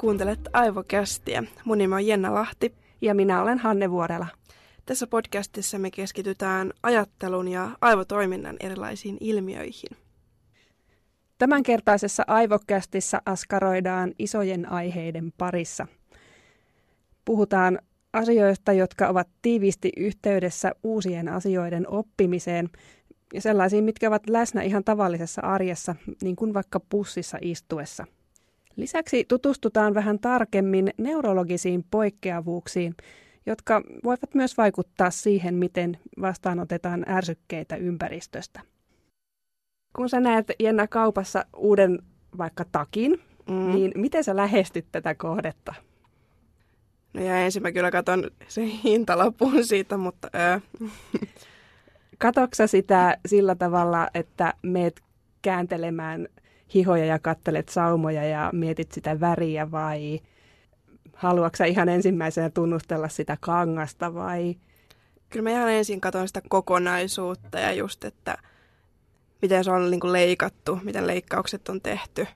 Kuuntelet Aivokästiä. Mun nimi on Jenna Lahti. Ja minä olen Hanne Vuorela. Tässä podcastissa me keskitytään ajattelun ja aivotoiminnan erilaisiin ilmiöihin. Tämänkertaisessa Aivokästissä askaroidaan isojen aiheiden parissa. Puhutaan asioista, jotka ovat tiiviisti yhteydessä uusien asioiden oppimiseen ja sellaisiin, mitkä ovat läsnä ihan tavallisessa arjessa, niin kuin vaikka pussissa istuessa – Lisäksi tutustutaan vähän tarkemmin neurologisiin poikkeavuuksiin, jotka voivat myös vaikuttaa siihen, miten vastaanotetaan ärsykkeitä ympäristöstä. Kun sä näet Jenna kaupassa uuden vaikka takin, mm. niin miten sä lähestyt tätä kohdetta? No ja ensin mä kyllä katson sen hintalapun siitä, mutta... Öö. Katoksa sitä sillä tavalla, että meet kääntelemään hihoja ja kattelet saumoja ja mietit sitä väriä vai haluatko ihan ensimmäisenä tunnustella sitä kangasta vai? Kyllä mä ihan ensin katson sitä kokonaisuutta ja just, että miten se on niin kuin leikattu, miten leikkaukset on tehty,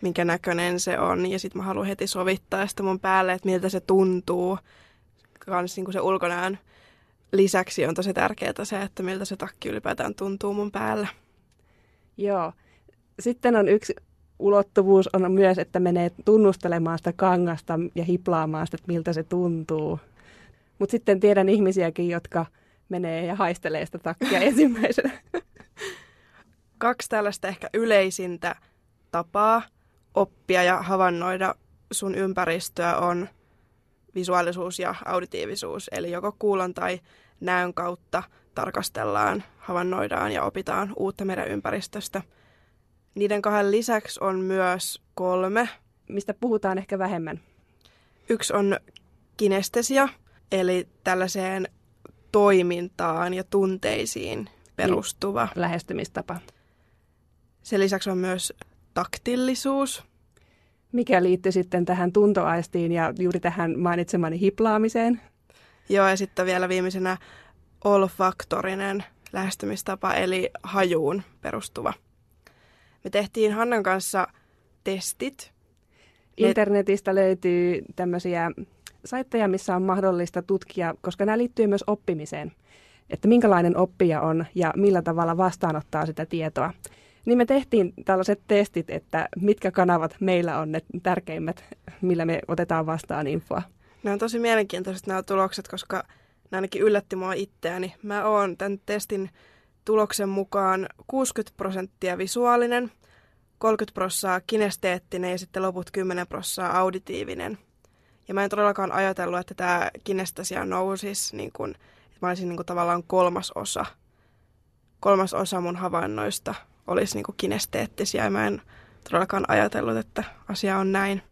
minkä näköinen se on. Ja sitten mä haluan heti sovittaa sitä mun päälle, että miltä se tuntuu. Kans niin kuin se ulkonäön lisäksi on tosi tärkeää se, että miltä se takki ylipäätään tuntuu mun päällä. Joo, sitten on yksi ulottuvuus on myös, että menee tunnustelemaan sitä kangasta ja hiplaamaan sitä, että miltä se tuntuu. Mutta sitten tiedän ihmisiäkin, jotka menee ja haistelee sitä takkia ensimmäisenä. Kaksi tällaista ehkä yleisintä tapaa oppia ja havainnoida sun ympäristöä on visuaalisuus ja auditiivisuus. Eli joko kuulon tai näön kautta tarkastellaan, havainnoidaan ja opitaan uutta meidän ympäristöstä – niiden kahden lisäksi on myös kolme. Mistä puhutaan ehkä vähemmän? Yksi on kinestesia, eli tällaiseen toimintaan ja tunteisiin perustuva niin, lähestymistapa. Sen lisäksi on myös taktillisuus. Mikä liittyy sitten tähän tuntoaistiin ja juuri tähän mainitsemani hiplaamiseen? Joo, ja sitten vielä viimeisenä olfaktorinen lähestymistapa, eli hajuun perustuva. Me tehtiin Hannan kanssa testit. Internetistä löytyy tämmöisiä saitteja, missä on mahdollista tutkia, koska nämä liittyy myös oppimiseen, että minkälainen oppija on ja millä tavalla vastaanottaa sitä tietoa. Niin me tehtiin tällaiset testit, että mitkä kanavat meillä on ne tärkeimmät, millä me otetaan vastaan infoa. Ne on tosi mielenkiintoiset nämä tulokset, koska ne ainakin yllätti mua itseäni. Mä oon tämän testin tuloksen mukaan 60 prosenttia visuaalinen, 30 prosenttia kinesteettinen ja sitten loput 10 prosenttia auditiivinen. Ja mä en todellakaan ajatellut, että tämä kinestasia nousisi, niin kun, että mä olisin niin kun, tavallaan kolmas osa. Kolmas osa mun havainnoista olisi niin kinesteettisiä ja mä en todellakaan ajatellut, että asia on näin.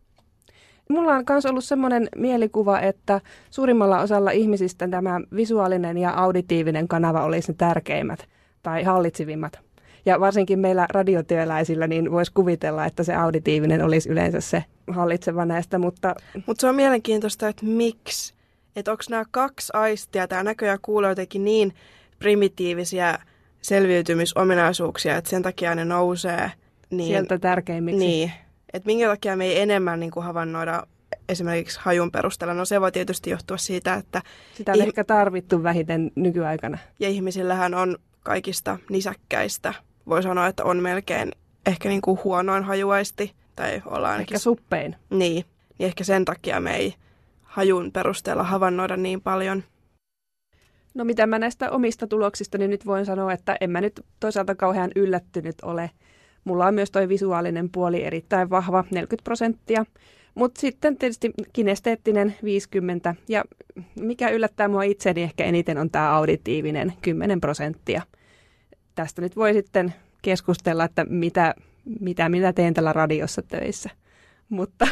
Mulla on myös ollut semmoinen mielikuva, että suurimmalla osalla ihmisistä tämä visuaalinen ja auditiivinen kanava olisi ne tärkeimmät tai hallitsivimmat. Ja varsinkin meillä radiotyöläisillä niin voisi kuvitella, että se auditiivinen olisi yleensä se hallitseva näistä, mutta... Mutta se on mielenkiintoista, että miksi? Että onko nämä kaksi aistia, tämä näkö ja kuulo jotenkin niin primitiivisiä selviytymisominaisuuksia, että sen takia ne nousee. Niin, Sieltä tärkeimmiksi. Niin. Että minkä takia me ei enemmän niin kuin havainnoida esimerkiksi hajun perusteella. No se voi tietysti johtua siitä, että... Sitä on ih- ehkä tarvittu vähiten nykyaikana. Ja ihmisillähän on kaikista nisäkkäistä. Voi sanoa, että on melkein ehkä niin kuin huonoin hajuaisti. Tai ollaan ehkä suppein. Niin. niin. Ehkä sen takia me ei hajun perusteella havainnoida niin paljon. No mitä mä näistä omista tuloksista, niin nyt voin sanoa, että en mä nyt toisaalta kauhean yllättynyt ole. Mulla on myös toi visuaalinen puoli erittäin vahva, 40 prosenttia. Mutta sitten tietysti kinesteettinen 50 ja mikä yllättää mua itseni ehkä eniten on tämä auditiivinen 10 prosenttia. Tästä nyt voi sitten keskustella, että mitä, mitä minä teen tällä radiossa töissä, mutta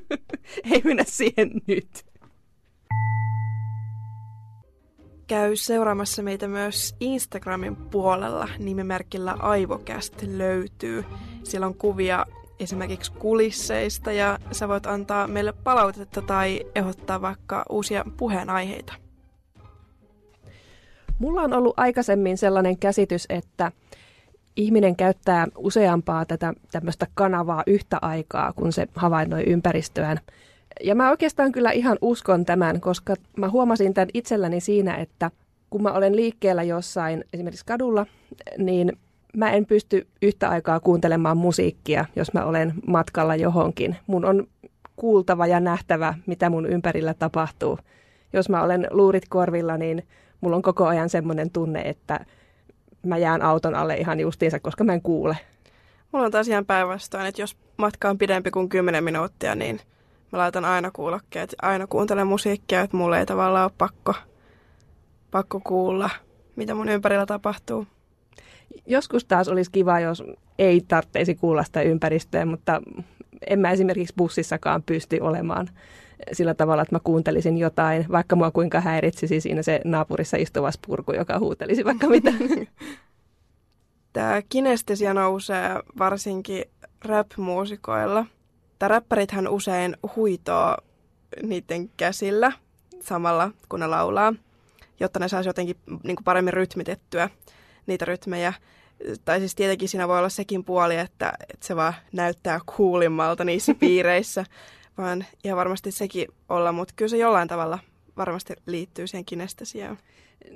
ei mennä siihen nyt. Käy seuraamassa meitä myös Instagramin puolella nimimerkillä Aivokäst löytyy. Siellä on kuvia esimerkiksi kulisseista ja sä voit antaa meille palautetta tai ehdottaa vaikka uusia puheenaiheita. Mulla on ollut aikaisemmin sellainen käsitys, että ihminen käyttää useampaa tätä tämmöistä kanavaa yhtä aikaa, kun se havainnoi ympäristöään. Ja mä oikeastaan kyllä ihan uskon tämän, koska mä huomasin tämän itselläni siinä, että kun mä olen liikkeellä jossain esimerkiksi kadulla, niin mä en pysty yhtä aikaa kuuntelemaan musiikkia, jos mä olen matkalla johonkin. Mun on kuultava ja nähtävä, mitä mun ympärillä tapahtuu. Jos mä olen luurit korvilla, niin mulla on koko ajan semmoinen tunne, että mä jään auton alle ihan justiinsa, koska mä en kuule. Mulla on taas ihan päinvastoin, että jos matka on pidempi kuin 10 minuuttia, niin mä laitan aina kuulokkeet, aina kuuntelen musiikkia, että mulle ei tavallaan ole pakko, pakko kuulla, mitä mun ympärillä tapahtuu. Joskus taas olisi kiva, jos ei tarvitsisi kuulla sitä ympäristöä, mutta en mä esimerkiksi bussissakaan pysty olemaan sillä tavalla, että mä kuuntelisin jotain, vaikka mua kuinka häiritsisi siinä se naapurissa istuva spurku, joka huutelisi vaikka mitä. Tämä kinestesia nousee varsinkin rap-muusikoilla. Tämä räppärithän usein huitoo niiden käsillä samalla, kun ne laulaa, jotta ne saisi jotenkin niin kuin paremmin rytmitettyä niitä rytmejä. Tai siis tietenkin siinä voi olla sekin puoli, että, että se vaan näyttää kuulimmalta niissä piireissä, vaan ihan varmasti sekin olla, mutta kyllä se jollain tavalla varmasti liittyy siihen kinestesiaan.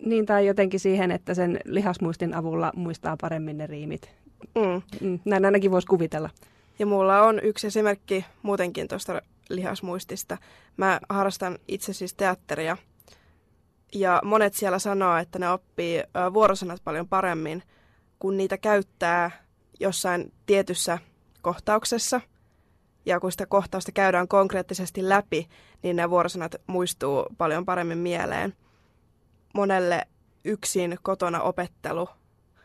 Niin, tai jotenkin siihen, että sen lihasmuistin avulla muistaa paremmin ne riimit. Mm. mm näin ainakin voisi kuvitella. Ja mulla on yksi esimerkki muutenkin tuosta lihasmuistista. Mä harrastan itse siis teatteria. Ja monet siellä sanoo, että ne oppii vuorosanat paljon paremmin, kun niitä käyttää jossain tietyssä kohtauksessa – ja kun sitä kohtausta käydään konkreettisesti läpi, niin nämä vuorosanat muistuu paljon paremmin mieleen. Monelle yksin kotona opettelu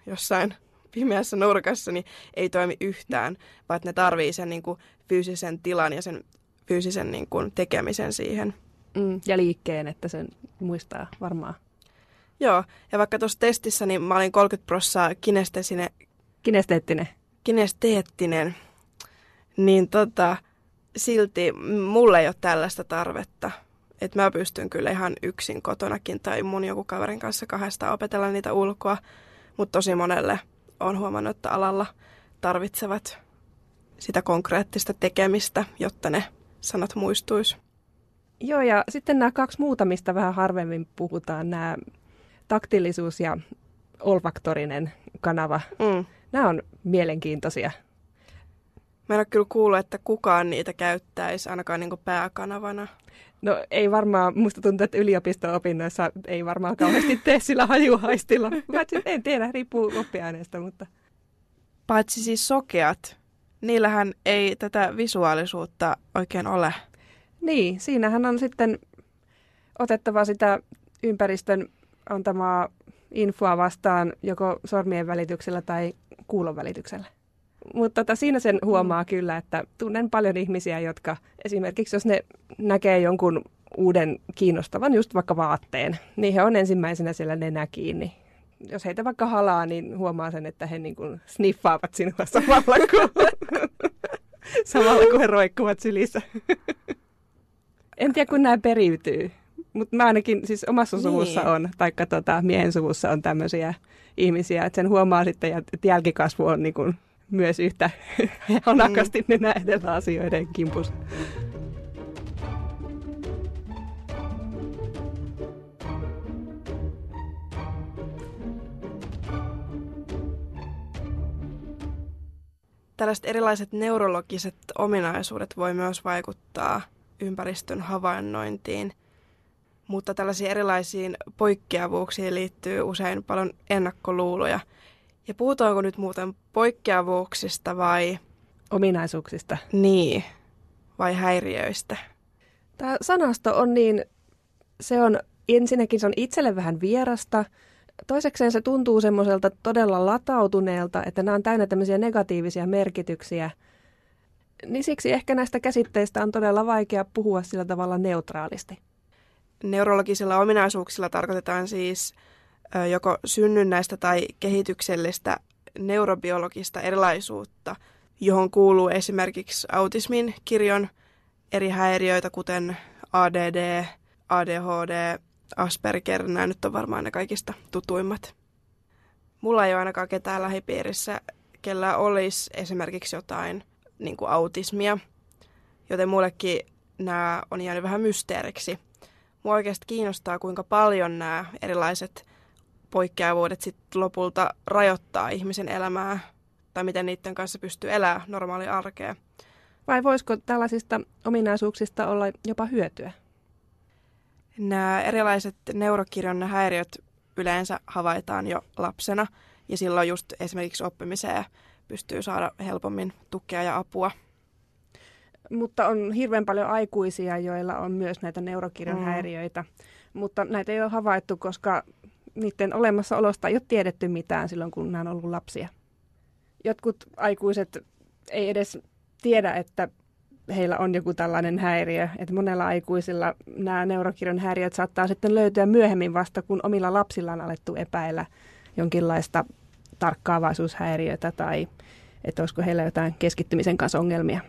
jossain pimeässä nurkassa niin ei toimi yhtään, vaan ne tarvii sen niin kuin, fyysisen tilan ja sen fyysisen niin kuin, tekemisen siihen. Mm, ja liikkeen, että sen muistaa varmaan. Joo, ja vaikka tuossa testissä niin mä olin 30 prossaa kinestesine... Kinesteettinen. Kinesteettinen niin tota, silti mulle ei ole tällaista tarvetta. Että mä pystyn kyllä ihan yksin kotonakin tai mun joku kaverin kanssa kahdesta opetella niitä ulkoa. Mutta tosi monelle on huomannut, että alalla tarvitsevat sitä konkreettista tekemistä, jotta ne sanat muistuisi. Joo, ja sitten nämä kaksi muuta, mistä vähän harvemmin puhutaan, nämä taktillisuus ja olfaktorinen kanava. Mm. Nämä on mielenkiintoisia. Mä en ole kyllä kuullut, että kukaan niitä käyttäisi ainakaan niin pääkanavana. No ei varmaan, musta tuntuu, että yliopisto-opinnoissa ei varmaan kauheasti tee sillä hajuhaistilla. Mä en tiedä, riippuu oppiaineesta, mutta... Paitsi siis sokeat, niillähän ei tätä visuaalisuutta oikein ole. Niin, siinähän on sitten otettava sitä ympäristön antamaa infoa vastaan joko sormien välityksellä tai kuulon välityksellä. Mutta tota, siinä sen huomaa kyllä, että tunnen paljon ihmisiä, jotka esimerkiksi jos ne näkee jonkun uuden kiinnostavan just vaikka vaatteen, niin he on ensimmäisenä siellä nenä kiinni. Jos heitä vaikka halaa, niin huomaa sen, että he niin kuin sniffaavat sinua samalla kuin, samalla kun he roikkuvat sylissä. en tiedä, kun nämä periytyy. Mutta mä ainakin siis omassa suvussa niin. on, taikka tota, miehen suvussa on tämmöisiä ihmisiä, että sen huomaa sitten, että jälkikasvu on niin kuin myös yhtä hanakasti mm. nenä edellä asioiden kimpus. Tällaiset erilaiset neurologiset ominaisuudet voi myös vaikuttaa ympäristön havainnointiin, mutta tällaisiin erilaisiin poikkeavuuksiin liittyy usein paljon ennakkoluuloja – ja puhutaanko nyt muuten poikkeavuuksista vai... Ominaisuuksista. Niin, vai häiriöistä? Tämä sanasto on niin, se on ensinnäkin se on itselle vähän vierasta. Toisekseen se tuntuu semmoiselta todella latautuneelta, että nämä on täynnä tämmöisiä negatiivisia merkityksiä. Niin siksi ehkä näistä käsitteistä on todella vaikea puhua sillä tavalla neutraalisti. Neurologisilla ominaisuuksilla tarkoitetaan siis joko synnynnäistä tai kehityksellistä neurobiologista erilaisuutta, johon kuuluu esimerkiksi autismin kirjon eri häiriöitä, kuten ADD, ADHD, Asperger, nämä nyt on varmaan ne kaikista tutuimmat. mulla ei ole ainakaan ketään lähipiirissä, kellä olisi esimerkiksi jotain niin kuin autismia, joten mullekin nämä on jäänyt vähän mysteeriksi. Mua oikeasti kiinnostaa, kuinka paljon nämä erilaiset poikkeavuudet sitten lopulta rajoittaa ihmisen elämää tai miten niiden kanssa pystyy elämään normaalia arkea. Vai voisiko tällaisista ominaisuuksista olla jopa hyötyä? Nämä erilaiset neurokirjon häiriöt yleensä havaitaan jo lapsena ja silloin just esimerkiksi oppimiseen pystyy saada helpommin tukea ja apua. Mutta on hirveän paljon aikuisia, joilla on myös näitä neurokirjon mm. häiriöitä, mutta näitä ei ole havaittu, koska niiden olemassaolosta ei ole tiedetty mitään silloin, kun nämä on ollut lapsia. Jotkut aikuiset ei edes tiedä, että heillä on joku tällainen häiriö. Että monella aikuisilla nämä neurokirjon häiriöt saattaa sitten löytyä myöhemmin vasta, kun omilla lapsilla on alettu epäillä jonkinlaista tarkkaavaisuushäiriötä tai että olisiko heillä jotain keskittymisen kanssa ongelmia.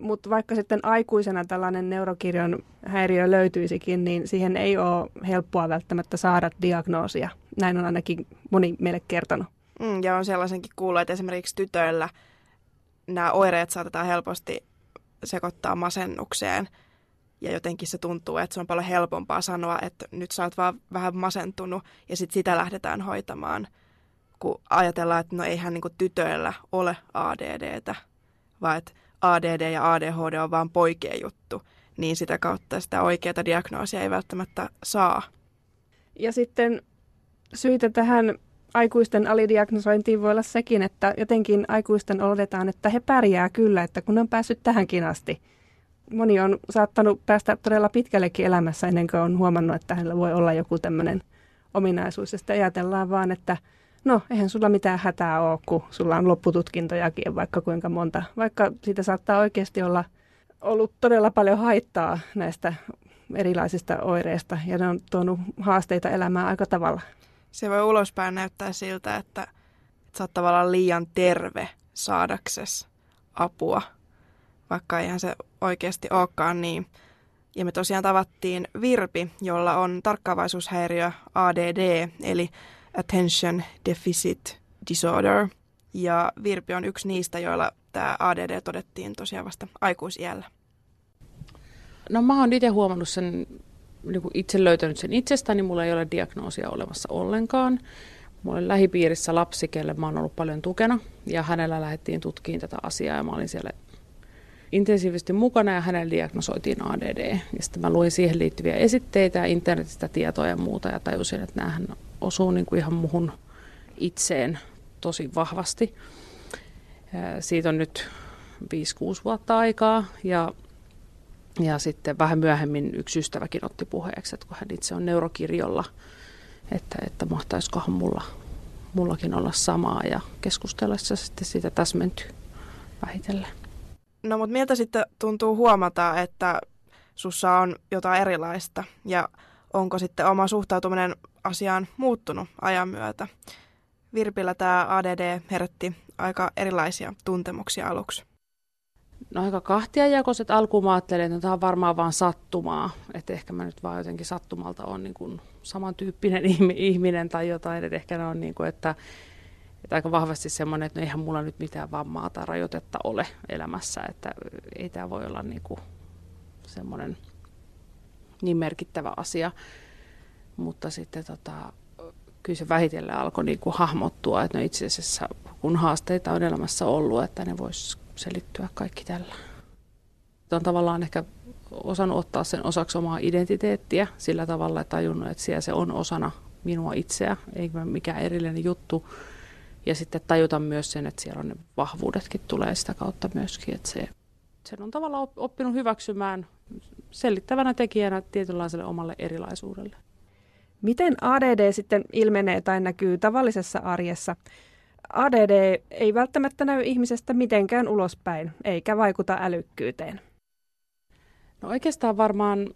Mutta vaikka sitten aikuisena tällainen neurokirjon häiriö löytyisikin, niin siihen ei ole helppoa välttämättä saada diagnoosia. Näin on ainakin moni meille kertonut. Mm, ja on sellaisenkin kuullut, että esimerkiksi tytöillä nämä oireet saatetaan helposti sekoittaa masennukseen. Ja jotenkin se tuntuu, että se on paljon helpompaa sanoa, että nyt sä oot vaan vähän masentunut ja sitten sitä lähdetään hoitamaan, kun ajatellaan, että no eihän niin tytöillä ole ADDtä, vaan että ADD ja ADHD on vaan poikien juttu, niin sitä kautta sitä oikeaa diagnoosia ei välttämättä saa. Ja sitten syitä tähän aikuisten alidiagnosointiin voi olla sekin, että jotenkin aikuisten oletetaan, että he pärjää kyllä, että kun on päässyt tähänkin asti. Moni on saattanut päästä todella pitkällekin elämässä ennen kuin on huomannut, että hänellä voi olla joku tämmöinen ominaisuus. Ja sitten ajatellaan vaan, että no eihän sulla mitään hätää ole, kun sulla on loppututkintojakin vaikka kuinka monta. Vaikka siitä saattaa oikeasti olla ollut todella paljon haittaa näistä erilaisista oireista ja ne on tuonut haasteita elämään aika tavalla se voi ulospäin näyttää siltä, että, että sä oot tavallaan liian terve saadakses apua, vaikka eihän se oikeasti olekaan niin. Ja me tosiaan tavattiin Virpi, jolla on tarkkaavaisuushäiriö ADD, eli Attention Deficit Disorder. Ja Virpi on yksi niistä, joilla tämä ADD todettiin tosiaan vasta aikuisiällä. No mä oon itse huomannut sen niin itse löytänyt sen itsestäni, mulla ei ole diagnoosia olemassa ollenkaan. Mulla oli lähipiirissä lapsi, kelle mä oon ollut paljon tukena, ja hänellä lähdettiin tutkimaan tätä asiaa, ja mä olin siellä intensiivisesti mukana, ja hänelle diagnosoitiin ADD. Ja sitten mä luin siihen liittyviä esitteitä ja internetistä tietoa ja muuta, ja tajusin, että näähän osuu niin kuin ihan muhun itseen tosi vahvasti. Siitä on nyt 5-6 vuotta aikaa, ja ja sitten vähän myöhemmin yksi ystäväkin otti puheeksi, että kun hän itse on neurokirjolla, että, että mahtaisikohan mulla, mullakin olla samaa ja keskustellessa sitten siitä täsmentyy vähitellen. No mutta miltä sitten tuntuu huomata, että sussa on jotain erilaista ja onko sitten oma suhtautuminen asiaan muuttunut ajan myötä? Virpillä tämä ADD herätti aika erilaisia tuntemuksia aluksi no aika kahtiajakoiset. Alkuun mä ajattelin, että no, tämä on varmaan vaan sattumaa. Että ehkä mä nyt vaan jotenkin sattumalta on niin kuin samantyyppinen ihminen tai jotain. Että ehkä ne on niin kuin, että, että aika vahvasti semmoinen, että no eihän mulla nyt mitään vammaa tai rajoitetta ole elämässä. Että ei tämä voi olla niin kuin semmoinen niin merkittävä asia. Mutta sitten tota, kyllä se vähitellen alkoi niin kuin hahmottua, että no itse asiassa kun haasteita on elämässä ollut, että ne vois selittyä kaikki tällä. On tavallaan ehkä osannut ottaa sen osaksi omaa identiteettiä sillä tavalla, että tajunnut, että siellä se on osana minua itseä, ei mikään erillinen juttu. Ja sitten tajuta myös sen, että siellä on ne vahvuudetkin tulee sitä kautta myöskin, että se, sen on tavallaan oppinut hyväksymään selittävänä tekijänä tietynlaiselle omalle erilaisuudelle. Miten ADD sitten ilmenee tai näkyy tavallisessa arjessa? ADD ei välttämättä näy ihmisestä mitenkään ulospäin, eikä vaikuta älykkyyteen. No oikeastaan varmaan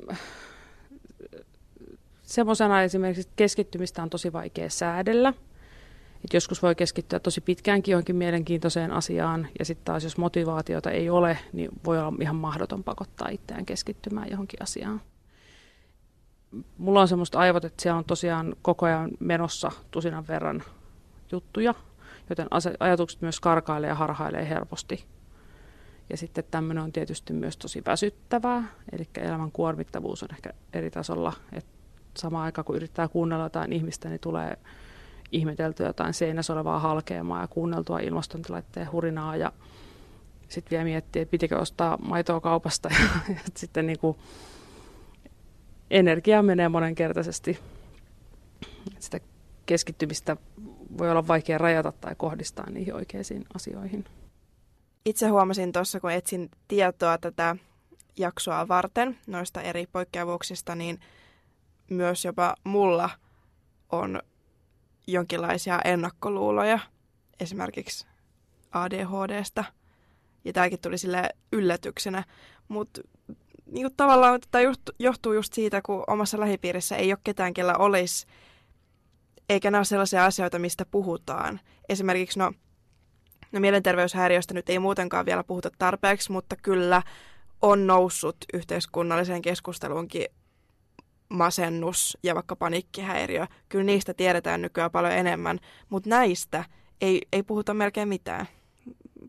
semmoisena esimerkiksi keskittymistä on tosi vaikea säädellä. Et joskus voi keskittyä tosi pitkäänkin johonkin mielenkiintoiseen asiaan, ja sitten taas jos motivaatiota ei ole, niin voi olla ihan mahdoton pakottaa itseään keskittymään johonkin asiaan. Mulla on semmoista aivot, että siellä on tosiaan koko ajan menossa tusinan verran juttuja, joten ajatukset myös karkailee ja harhailee helposti. Ja sitten tämmöinen on tietysti myös tosi väsyttävää, eli elämän kuormittavuus on ehkä eri tasolla, että samaan aikaan kun yrittää kuunnella jotain ihmistä, niin tulee ihmeteltyä jotain seinässä olevaa halkeamaa ja kuunneltua ilmastontilaitteen hurinaa ja sitten vielä miettiä, että pitikö ostaa maitoa kaupasta ja, ja sitten niin kuin energia menee monenkertaisesti. Sitä keskittymistä voi olla vaikea rajata tai kohdistaa niihin oikeisiin asioihin. Itse huomasin tuossa, kun etsin tietoa tätä jaksoa varten noista eri poikkeavuuksista, niin myös jopa mulla on jonkinlaisia ennakkoluuloja esimerkiksi ADHDsta. Ja tämäkin tuli sille yllätyksenä. Mutta niin tavallaan tämä johtuu just siitä, kun omassa lähipiirissä ei ole ketään, kellä olisi, eikä nämä ole sellaisia asioita, mistä puhutaan. Esimerkiksi no, no mielenterveyshäiriöistä nyt ei muutenkaan vielä puhuta tarpeeksi, mutta kyllä on noussut yhteiskunnalliseen keskusteluunkin masennus ja vaikka paniikkihäiriö. Kyllä niistä tiedetään nykyään paljon enemmän, mutta näistä ei, ei puhuta melkein mitään.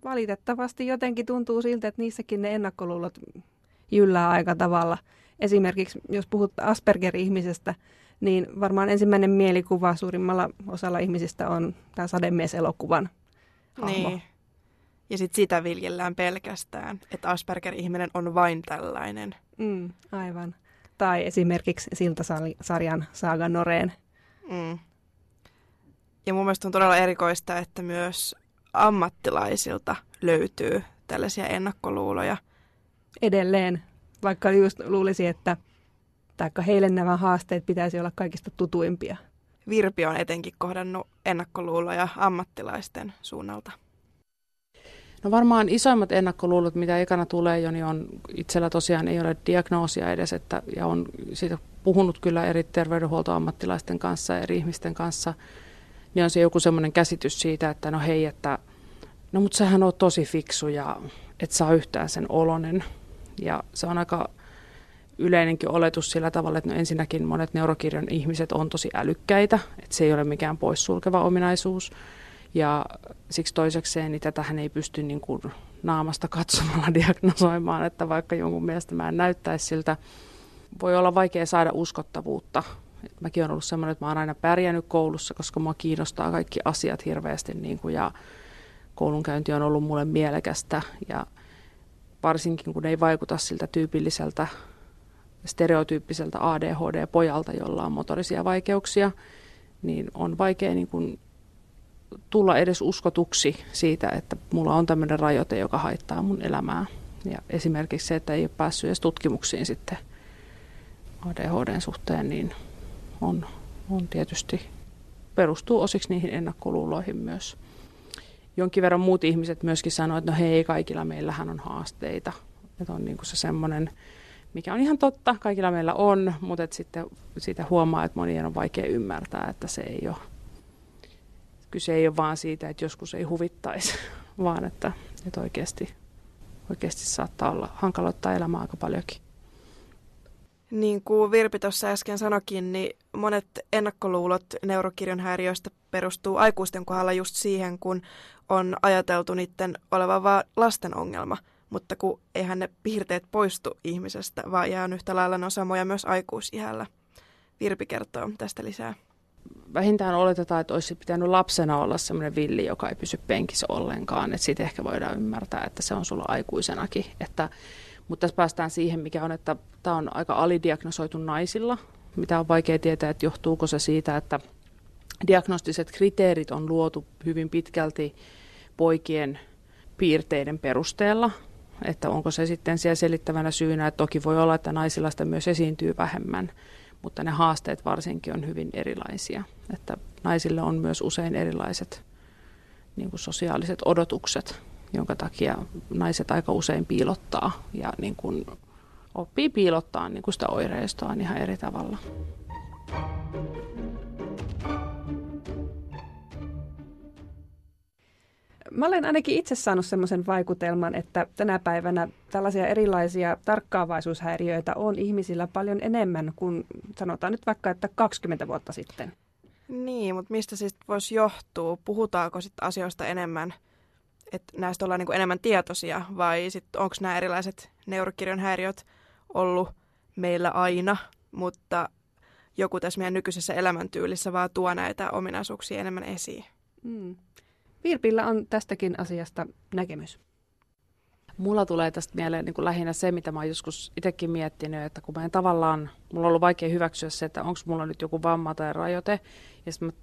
Valitettavasti jotenkin tuntuu siltä, että niissäkin ne ennakkoluulot jyllää aika tavalla. Esimerkiksi jos puhut Asperger-ihmisestä, niin varmaan ensimmäinen mielikuva suurimmalla osalla ihmisistä on tämä sademies-elokuvan hahmo. Niin. Ja sitten sitä viljellään pelkästään, että Asperger-ihminen on vain tällainen. Mm, aivan tai esimerkiksi Siltasarjan Saaga Noreen. Mm. Ja mun mielestä on todella erikoista, että myös ammattilaisilta löytyy tällaisia ennakkoluuloja. Edelleen, vaikka just luulisi, että taikka heille nämä haasteet pitäisi olla kaikista tutuimpia. Virpi on etenkin kohdannut ennakkoluuloja ammattilaisten suunnalta. No varmaan isoimmat ennakkoluulot, mitä ekana tulee jo, niin on itsellä tosiaan ei ole diagnoosia edes, että, ja on siitä puhunut kyllä eri terveydenhuoltoammattilaisten kanssa, eri ihmisten kanssa, niin on se joku semmoinen käsitys siitä, että no hei, että no mutta sähän on tosi fiksu ja et saa yhtään sen olonen. Ja se on aika yleinenkin oletus sillä tavalla, että no ensinnäkin monet neurokirjon ihmiset on tosi älykkäitä, että se ei ole mikään poissulkeva ominaisuus. Ja siksi toisekseen niin tätähän ei pysty niin kuin naamasta katsomalla diagnosoimaan, että vaikka jonkun mielestä mä en näyttäisi siltä, voi olla vaikea saada uskottavuutta. Et mäkin olen ollut sellainen, että mä oon aina pärjännyt koulussa, koska mua kiinnostaa kaikki asiat hirveästi niin kuin, ja koulunkäynti on ollut mulle mielekästä ja varsinkin kun ei vaikuta siltä tyypilliseltä stereotyyppiseltä ADHD-pojalta, jolla on motorisia vaikeuksia, niin on vaikea niin kuin tulla edes uskotuksi siitä, että mulla on tämmöinen rajoite, joka haittaa mun elämää. Ja esimerkiksi se, että ei ole päässyt edes tutkimuksiin sitten ADHDn suhteen, niin on, on tietysti perustuu osiksi niihin ennakkoluuloihin myös. Jonkin verran muut ihmiset myöskin sanoivat, että no hei, kaikilla meillähän on haasteita. Että on niin kuin se semmoinen, mikä on ihan totta, kaikilla meillä on, mutta että sitten siitä huomaa, että monien on vaikea ymmärtää, että se ei ole kyse ei ole vaan siitä, että joskus ei huvittaisi, vaan että, että oikeasti, oikeasti saattaa olla hankaloittaa elämää aika paljonkin. Niin kuin Virpi tuossa äsken sanokin, niin monet ennakkoluulot neurokirjon häiriöistä perustuu aikuisten kohdalla just siihen, kun on ajateltu niiden olevan vain lasten ongelma, mutta kun eihän ne piirteet poistu ihmisestä, vaan jää yhtä lailla ne on samoja myös aikuisihällä. Virpi kertoo tästä lisää vähintään oletetaan, että olisi pitänyt lapsena olla sellainen villi, joka ei pysy penkissä ollenkaan. Sitten ehkä voidaan ymmärtää, että se on sulla aikuisenakin. Että, mutta tässä päästään siihen, mikä on, että tämä on aika alidiagnosoitu naisilla, mitä on vaikea tietää, että johtuuko se siitä, että diagnostiset kriteerit on luotu hyvin pitkälti poikien piirteiden perusteella, että onko se sitten siellä selittävänä syynä, että toki voi olla, että naisilla sitä myös esiintyy vähemmän, mutta ne haasteet varsinkin on hyvin erilaisia. Että naisille on myös usein erilaiset niin kuin sosiaaliset odotukset, jonka takia naiset aika usein piilottaa ja niin kuin oppii piilottaa niin kuin sitä oireistoaan ihan eri tavalla. Mä olen ainakin itse saanut semmoisen vaikutelman, että tänä päivänä tällaisia erilaisia tarkkaavaisuushäiriöitä on ihmisillä paljon enemmän kuin sanotaan nyt vaikka, että 20 vuotta sitten. Niin, mutta mistä siis voisi johtua? Puhutaanko sitten asioista enemmän, että näistä ollaan niinku enemmän tietoisia, vai sitten onko nämä erilaiset neurokirjon häiriöt ollut meillä aina, mutta joku tässä meidän nykyisessä elämäntyylissä vaan tuo näitä ominaisuuksia enemmän esiin. Mm. Virpillä on tästäkin asiasta näkemys. Mulla tulee tästä mieleen niin kuin lähinnä se, mitä mä oon joskus itsekin miettinyt, että kun mä en tavallaan, mulla on ollut vaikea hyväksyä se, että onko mulla nyt joku vamma tai rajoite, ja sitten mä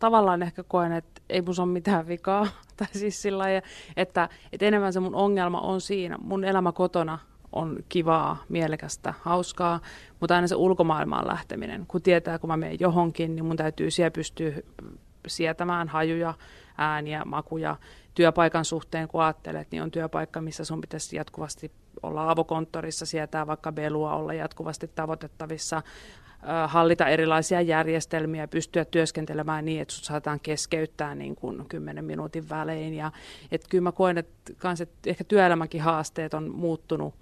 tavallaan ehkä koen, että ei mun ole mitään vikaa, tai siis sillä lailla, että, että enemmän se mun ongelma on siinä, mun elämä kotona on kivaa, mielekästä, hauskaa, mutta aina se ulkomaailmaan lähteminen, kun tietää, kun mä menen johonkin, niin mun täytyy siellä pystyä sietämään hajuja, ääniä, makuja. Työpaikan suhteen, kun ajattelet, niin on työpaikka, missä sun pitäisi jatkuvasti olla avokonttorissa, sietää vaikka belua, olla jatkuvasti tavoitettavissa, hallita erilaisia järjestelmiä, pystyä työskentelemään niin, että sut saataan keskeyttää niin kuin 10 minuutin välein. Ja, et kyllä mä koen, että, kans, että ehkä työelämäkin haasteet on muuttunut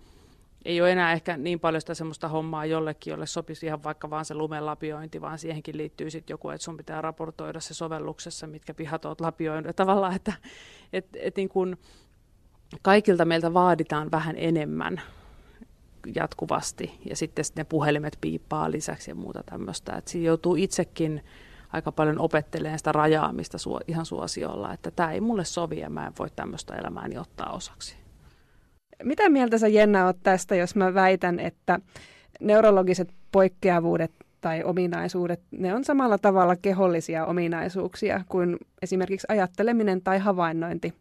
ei ole enää ehkä niin paljon sitä semmoista hommaa jollekin, jolle sopisi ihan vaikka vaan se lumen lapiointi, vaan siihenkin liittyy sitten joku, että sun pitää raportoida se sovelluksessa, mitkä pihat oot lapioinut. Tavallaan, että et, et niin kun kaikilta meiltä vaaditaan vähän enemmän jatkuvasti ja sitten ne puhelimet piippaa lisäksi ja muuta tämmöistä. Että siinä joutuu itsekin aika paljon opettelemaan sitä rajaamista su- ihan suosiolla, että tämä ei mulle sovi ja mä en voi tämmöistä elämääni ottaa osaksi. Mitä mieltä sä Jenna oot tästä, jos mä väitän, että neurologiset poikkeavuudet tai ominaisuudet, ne on samalla tavalla kehollisia ominaisuuksia kuin esimerkiksi ajatteleminen tai havainnointi,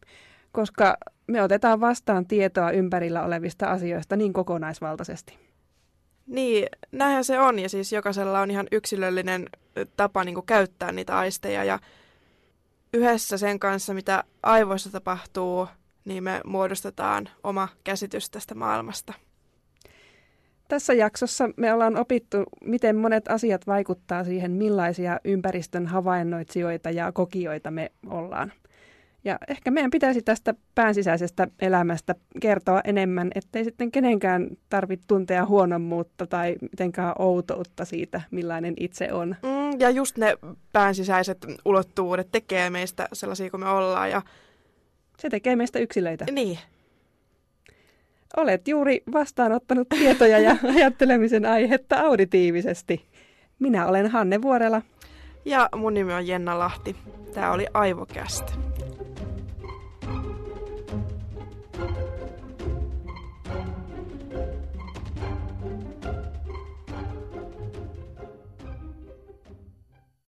koska me otetaan vastaan tietoa ympärillä olevista asioista niin kokonaisvaltaisesti. Niin, näinhän se on ja siis jokaisella on ihan yksilöllinen tapa niin käyttää niitä aisteja ja yhdessä sen kanssa, mitä aivoissa tapahtuu, niin me muodostetaan oma käsitys tästä maailmasta. Tässä jaksossa me ollaan opittu, miten monet asiat vaikuttaa siihen, millaisia ympäristön havainnoitsijoita ja kokijoita me ollaan. Ja ehkä meidän pitäisi tästä päänsisäisestä elämästä kertoa enemmän, ettei sitten kenenkään tarvitse tuntea huonommuutta tai mitenkään outoutta siitä, millainen itse on. Mm, ja just ne päänsisäiset ulottuvuudet tekee meistä sellaisia kuin me ollaan ja se tekee meistä yksilöitä. Niin. Olet juuri vastaanottanut tietoja ja ajattelemisen aihetta auditiivisesti. Minä olen Hanne Vuorela. Ja mun nimi on Jenna Lahti. Tämä oli Aivokästä.